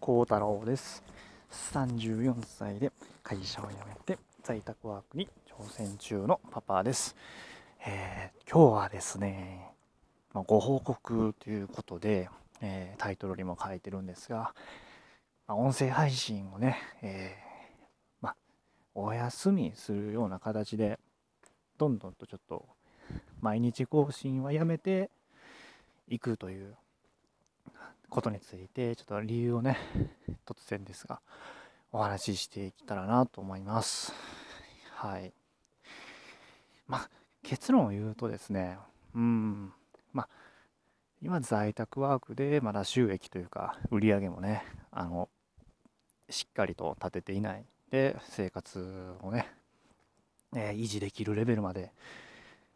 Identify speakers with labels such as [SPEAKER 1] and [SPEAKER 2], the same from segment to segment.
[SPEAKER 1] 幸太郎です。34歳で会社を辞めて在宅ワークに挑戦中のパパです、えー、今日はですね、まあ、ご報告ということで、えー、タイトルにも書いてるんですが、まあ、音声配信をね、えー、まあ、お休みするような形でどんどんとちょっと毎日更新はやめていくということについてちょっと理由をね 突然ですがお話ししていけたらなと思います。はい。まあ結論を言うとですねうん。まあ今在宅ワークでまだ収益というか売り上げもねあのしっかりと立てていないで生活をね、え、維持できるレベルまで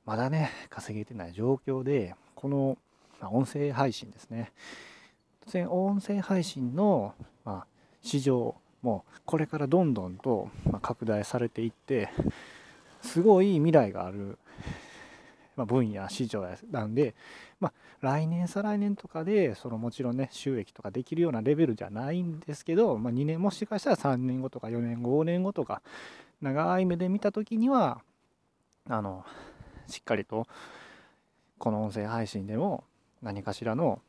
[SPEAKER 1] まだね稼げてない状況でこのま音声配信ですね。当然音声配信の、ま、市場もこれからどんどんと、ま拡大されていってすごい未来がある、ま分野市場なんで、ま、来年再来年とかでそのもちろんね収益とかできるようなレベルじゃないんですけど、ま、2年もしかしたら3年後とか4年後5年後とか長い目で見た時にはあのしっかりとこの音声配信でも何かしらの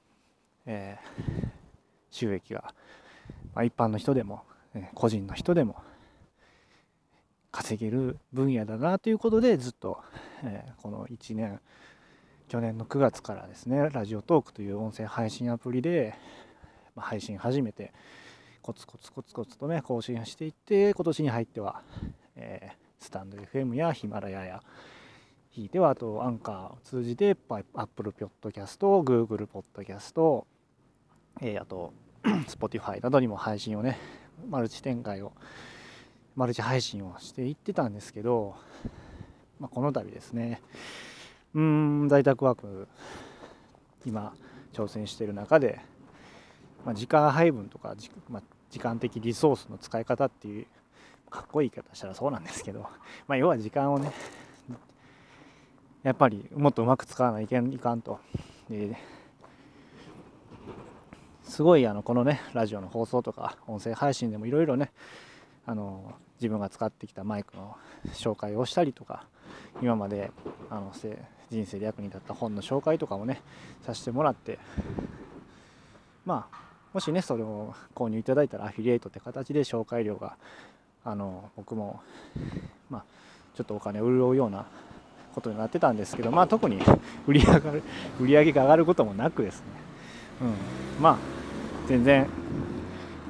[SPEAKER 1] えー、収益が、まあ、一般の人でも、え個人の人でも稼げる分野だなということでずっと、えー、この1年去年の9月からですねラジオトークという音声配信アプリで、まあ、配信始めてコツコツコツコツとね更新していって今年に入っては、えー、スタンド FM やヒマラヤやひいてはあとアンカーを通じてアップルポッドキャスト Google ポッドキャストえー、あと Spotify などにも配信をねマルチ展開をマルチ配信をしていってたんですけど、まあ、この度ですねうん在宅ワーク今挑戦してる中で、まあ、時間配分とかまあ、時間的リソースの使い方っていうかっこいい言い方したらそうなんですけど、まあ、要は時間をねやっぱりもっとうまく使わないといかんと。ですごいあのこのねラジオの放送とか音声配信でもいろいろねあの自分が使ってきたマイクの紹介をしたりとか今まであの人生で役に立った本の紹介とかもねさせてもらってまあもしねそれを購入いただいたらアフィリエイトって形で紹介料があの僕もまあちょっとお金を潤うようなことになってたんですけどまあ特に売り上がる売り上げが上がることもなくですねうん。まあ全然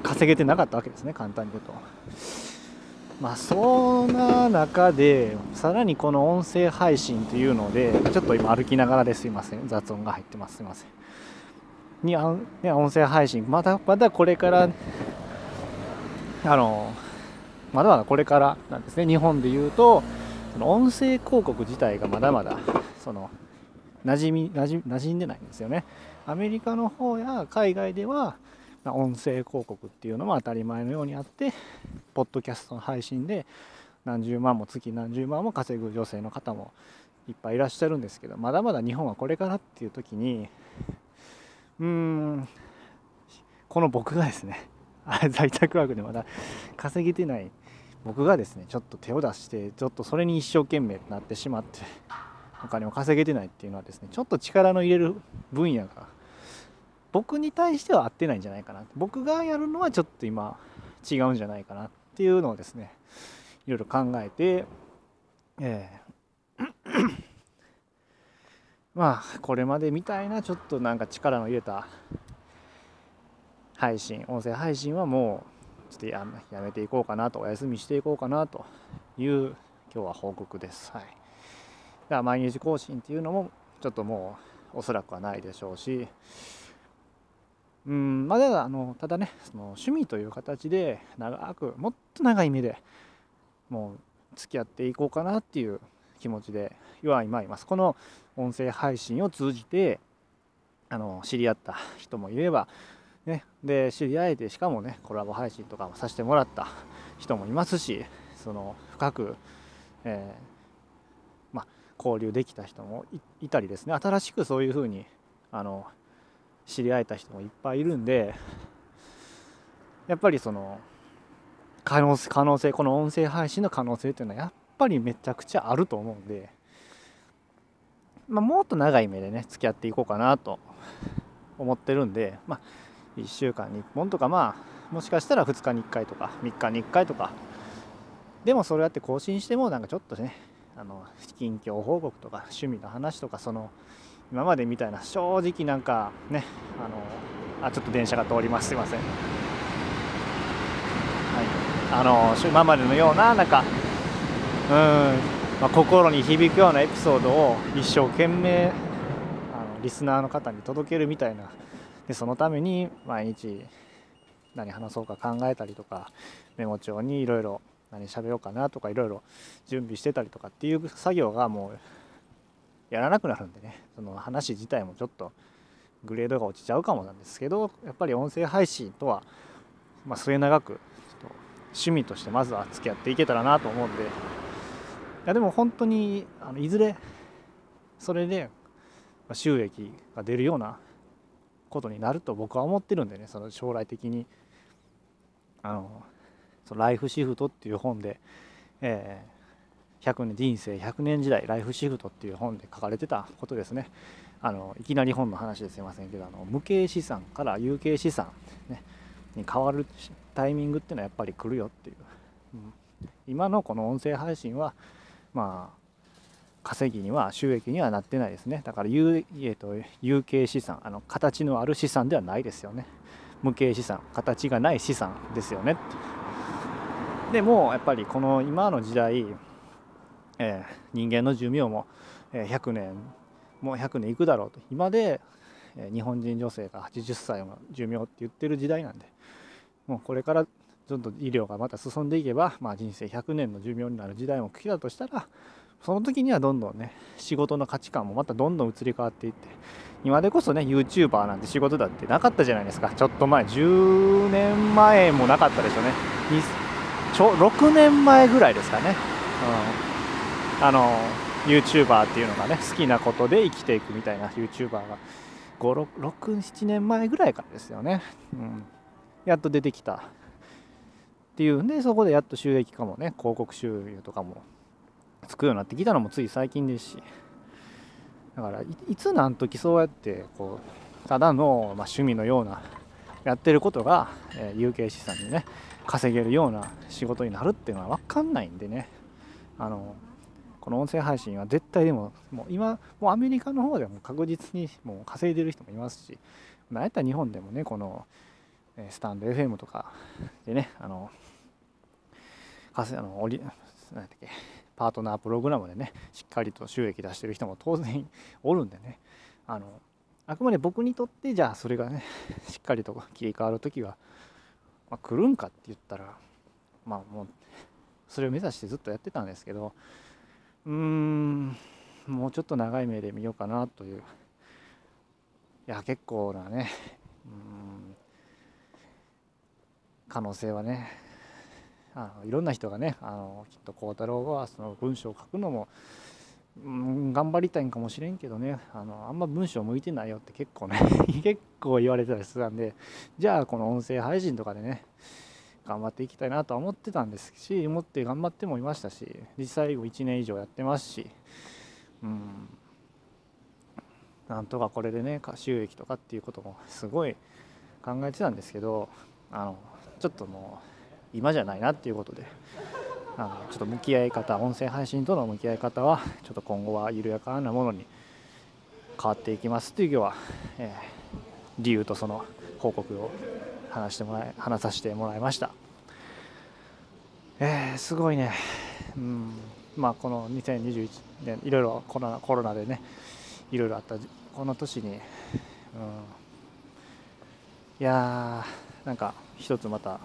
[SPEAKER 1] 稼げてなかったわけですね簡単に言うと。まあそんな中でさらにこの音声配信というのでちょっと今歩きながらですいません。雑音が入ってます。すいません。にあ、ね、音声配信。まだまだこれからあのまだまだこれからなんですね。日本で言うとその音声広告自体がまだまだその馴染み馴染んでないんですよね。アメリカの方や海外では音声広告っていうのも当たり前のようにあってポッドキャストの配信で何十万も月何十万も稼ぐ女性の方もいっぱいいらっしゃるんですけどまだまだ日本はこれからっていう時にうーんこの僕がですね 在宅ワークでまだ稼げてない僕がですねちょっと手を出してちょっとそれに一生懸命なってしまってお金を稼げてないっていうのはですねちょっと力の入れる分野が僕に対しては合ってないんじゃないかな僕がやるのはちょっと今違うんじゃないかなっていうのをですねいろいろ考えて、えー、まあこれまでみたいなちょっとなんか力の入れた配信音声配信はもうちょっとややめていこうかなとお休みしていこうかなという今日は報告です。はい、だから毎日更新っていうのもちょっともうおそらくはないでしょうし。うんまあ、ただあのただねその趣味という形で長くもっと長い目でもう付き合っていこうかなっていう気持ちでは今います。この音声配信を通じてあの知り合った人もいれば、ね、で知り合えてしかもねコラボ配信とかもさせてもらった人もいますしその深く、えー、交流できた人もいたりですね。新しくそういうふうにあの知り合えた人もいっぱいいるんでやっぱりその可能可能性この音声配信の可能性というのはやっぱりめちゃくちゃあると思うんで、まあ、もっと長い目でね付き合っていこうかなと思ってるんで、まあ、1週間に1本とかまあもしかしたら2日に1回とか3日に1回とかでもそれやって更新してもなんかちょっとねあの近況報告とか趣味の話とかその今までみたいな正直なんかねあのあちょっと電車が通ります。すいません。はい。あの今までのようななんかうん、まあ、心に響くようなエピソードを一生懸命あのリスナーの方に届けるみたいな。でそのために毎日何話そうか考えたりとかメモ帳にいろいろ何喋ろうかなとかいろいろ準備してたりとかっていう作業がもうやらなくなるんでね。その話自体もちょっとグレードが落ちちゃうかもなんですけどやっぱり音声配信とは、まあ、末永くちょっと趣味としてまずは付き合っていけたらなと思うんで。いやでも本当にあのいずれそれで収益が出るようなことになると僕は思ってるんでねその将来的に。あのそのライフシフトっていう本で、えー100年人生100年時代ライフシフトっていう本で書かれてたことですね。あのいきなり本の話ですいませんけどあの無形資産から有形資産、ね、に変わるタイミングっていうのはやっぱり来るよっていう、うん、今のこの音声配信はまあ稼ぎには収益にはなってないですね。だから有,、えーと、有形資産あの形のある資産ではないですよね。無形資産形がない資産ですよねでもやっぱりこの今の時代えー、人間の寿命も100年もう100年いくだろうと。今で日本人女性が80歳の寿命って言ってる時代なんでもうこれからどんどん医療がまた進んでいけば、まあ、人生100年の寿命になる時代も来たとしたらその時にはどんどんね仕事の価値観もまたどんどん移り変わっていって今でこそね YouTuber なんて仕事だってなかったじゃないですか。ちょっと前10年前もなかったでしょうね。ちょ6年前ぐらいですかね、うん。あの YouTuber っていうのがね好きなことで生きていくみたいな YouTuber が。567年前ぐらいからですよね、うん、やっと出てきたっていう。んでそこでやっと収益化もね広告収入とかもつくようになってきたのもつい最近ですし。だからいつ何時そうやってこうただの、まあ、趣味のようなやってることが、えー、有形資産にね稼げるような仕事になるっていうのは分かんないんでね。あのこの音声配信は絶対でももう今もうアメリカの方でも確実にもう稼いでる人もいますしなんやったら日本でもねこのスタンド FM とかでねあの稼あのおりなんだっけパートナープログラムでねしっかりと収益出してる人も当然おるんでね。あのあくまで僕にとってじゃあそれがねしっかりと切り替わる時は、まあ、来るんかって言ったらまあもうそれを目指してずっとやってたんですけどうーんもうちょっと長い目で見ようかなといういや結構なねうん可能性はねあのいろんな人がねあのきっと孝太郎はその文章を書くのもうん頑張りたいんかもしれんけどね。あのあんま文章向いてないよって結構ね 結構言われてたりするんでじゃあこの音声配信とかでね頑張っていきたいなとは思ってたんですし思って頑張ってもいましたし実際1年以上やってますしうんなんとかこれでね収益とかっていうこともすごい考えてたんですけどあのちょっともう今じゃないなっていうことであのちょっと向き合い方音声配信との向き合い方はちょっと今後は緩やかなものに変わっていきます。っていう今日は、えー、理由とその報告を話してもらい話させてもらいました。えー、すごいね。うん。まあこの2021年いろいろコロナコロナでねいろいろあったこの年に、うん、いやーなんか一つまた、ね、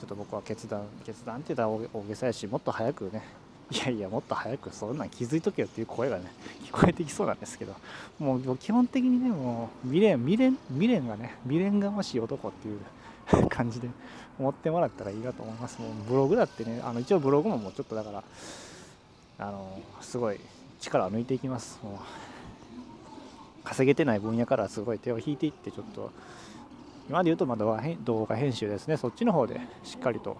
[SPEAKER 1] ちょっと僕は決断決断って言ったら大げさやしもっと早くねいやいやもっと早くそんなん気づいとけよっていう声がね 聞こえてきそうなんですけどもう基本的にねもう未練未練未練がね未練がましい男っていう感じで思ってもらったらいいなと思います。もうブログだってねあの一応ブログももうちょっとだからあのすごい力を抜いていきます。もう稼げてない分野からすごい手を引いていってちょっと今で言うとまあ動画編集ですね。そっちの方でしっかりと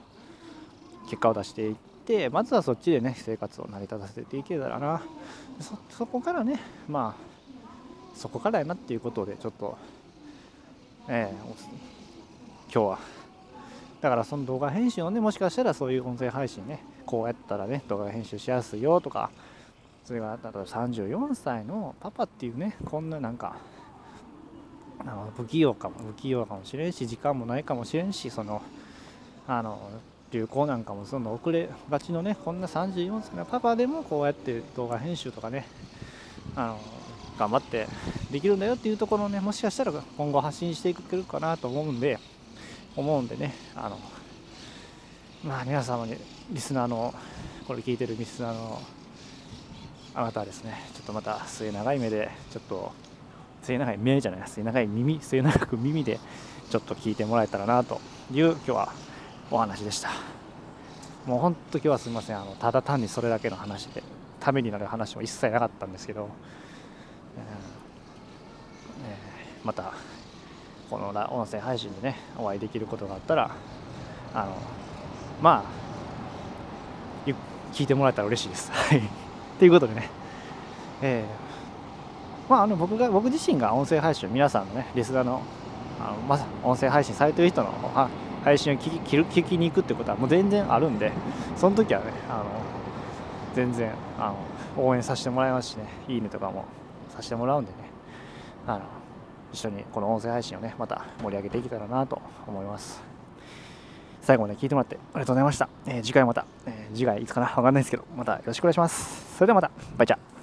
[SPEAKER 1] 結果を出していってまずはそっちでね生活を成り立たせていけたらな。そこからねまあそこからやなっていうことでちょっとえー、今日は。だからその動画編集をねもしかしたらそういう音声配信ねこうやったらね動画編集しやすいよとかそれが例えば34歳のパパっていうねこんななんかあの不器用かも不器用かもしれんし時間もないかもしれんしそのあの流行なんかもその遅れがちのねこんな34歳のパパでもこうやって動画編集とかねあの頑張ってできるんだよっていうところをねもしかしたら今後発信していけるかなと思うんで思うんでねあのまあ皆様にリスナーのこれ聞いてるリスナーのあなたはですねちょっとまた末長い目でちょっと末長い目じゃない末長い耳末長く耳でちょっと聞いてもらえたらなという今日はお話でした。もう本当今日はすみません。あのただ単にそれだけの話でためになる話も一切なかったんですけど、えー、またこの音声配信でねお会いできることがあったらあのまあ聞いてもらえたら嬉しいです。はい。ということでね、えー、まあ、あの僕が僕自身が音声配信皆さんのねリスナーのあの、ま、音声配信されてる人の配信を聞き聞きに行くってことはもう全然あるんでその時はねあの全然あの応援させてもらいますしねいいねとかもさせてもらうんでねあの一緒にこの音声配信をねまた盛り上げていけたらなと思います。最後まで聞いてもらってありがとうございました、えー、次回また、えー、次回いつかな？わかんないですけどまたよろしくお願いします。それではまた。バイチャ。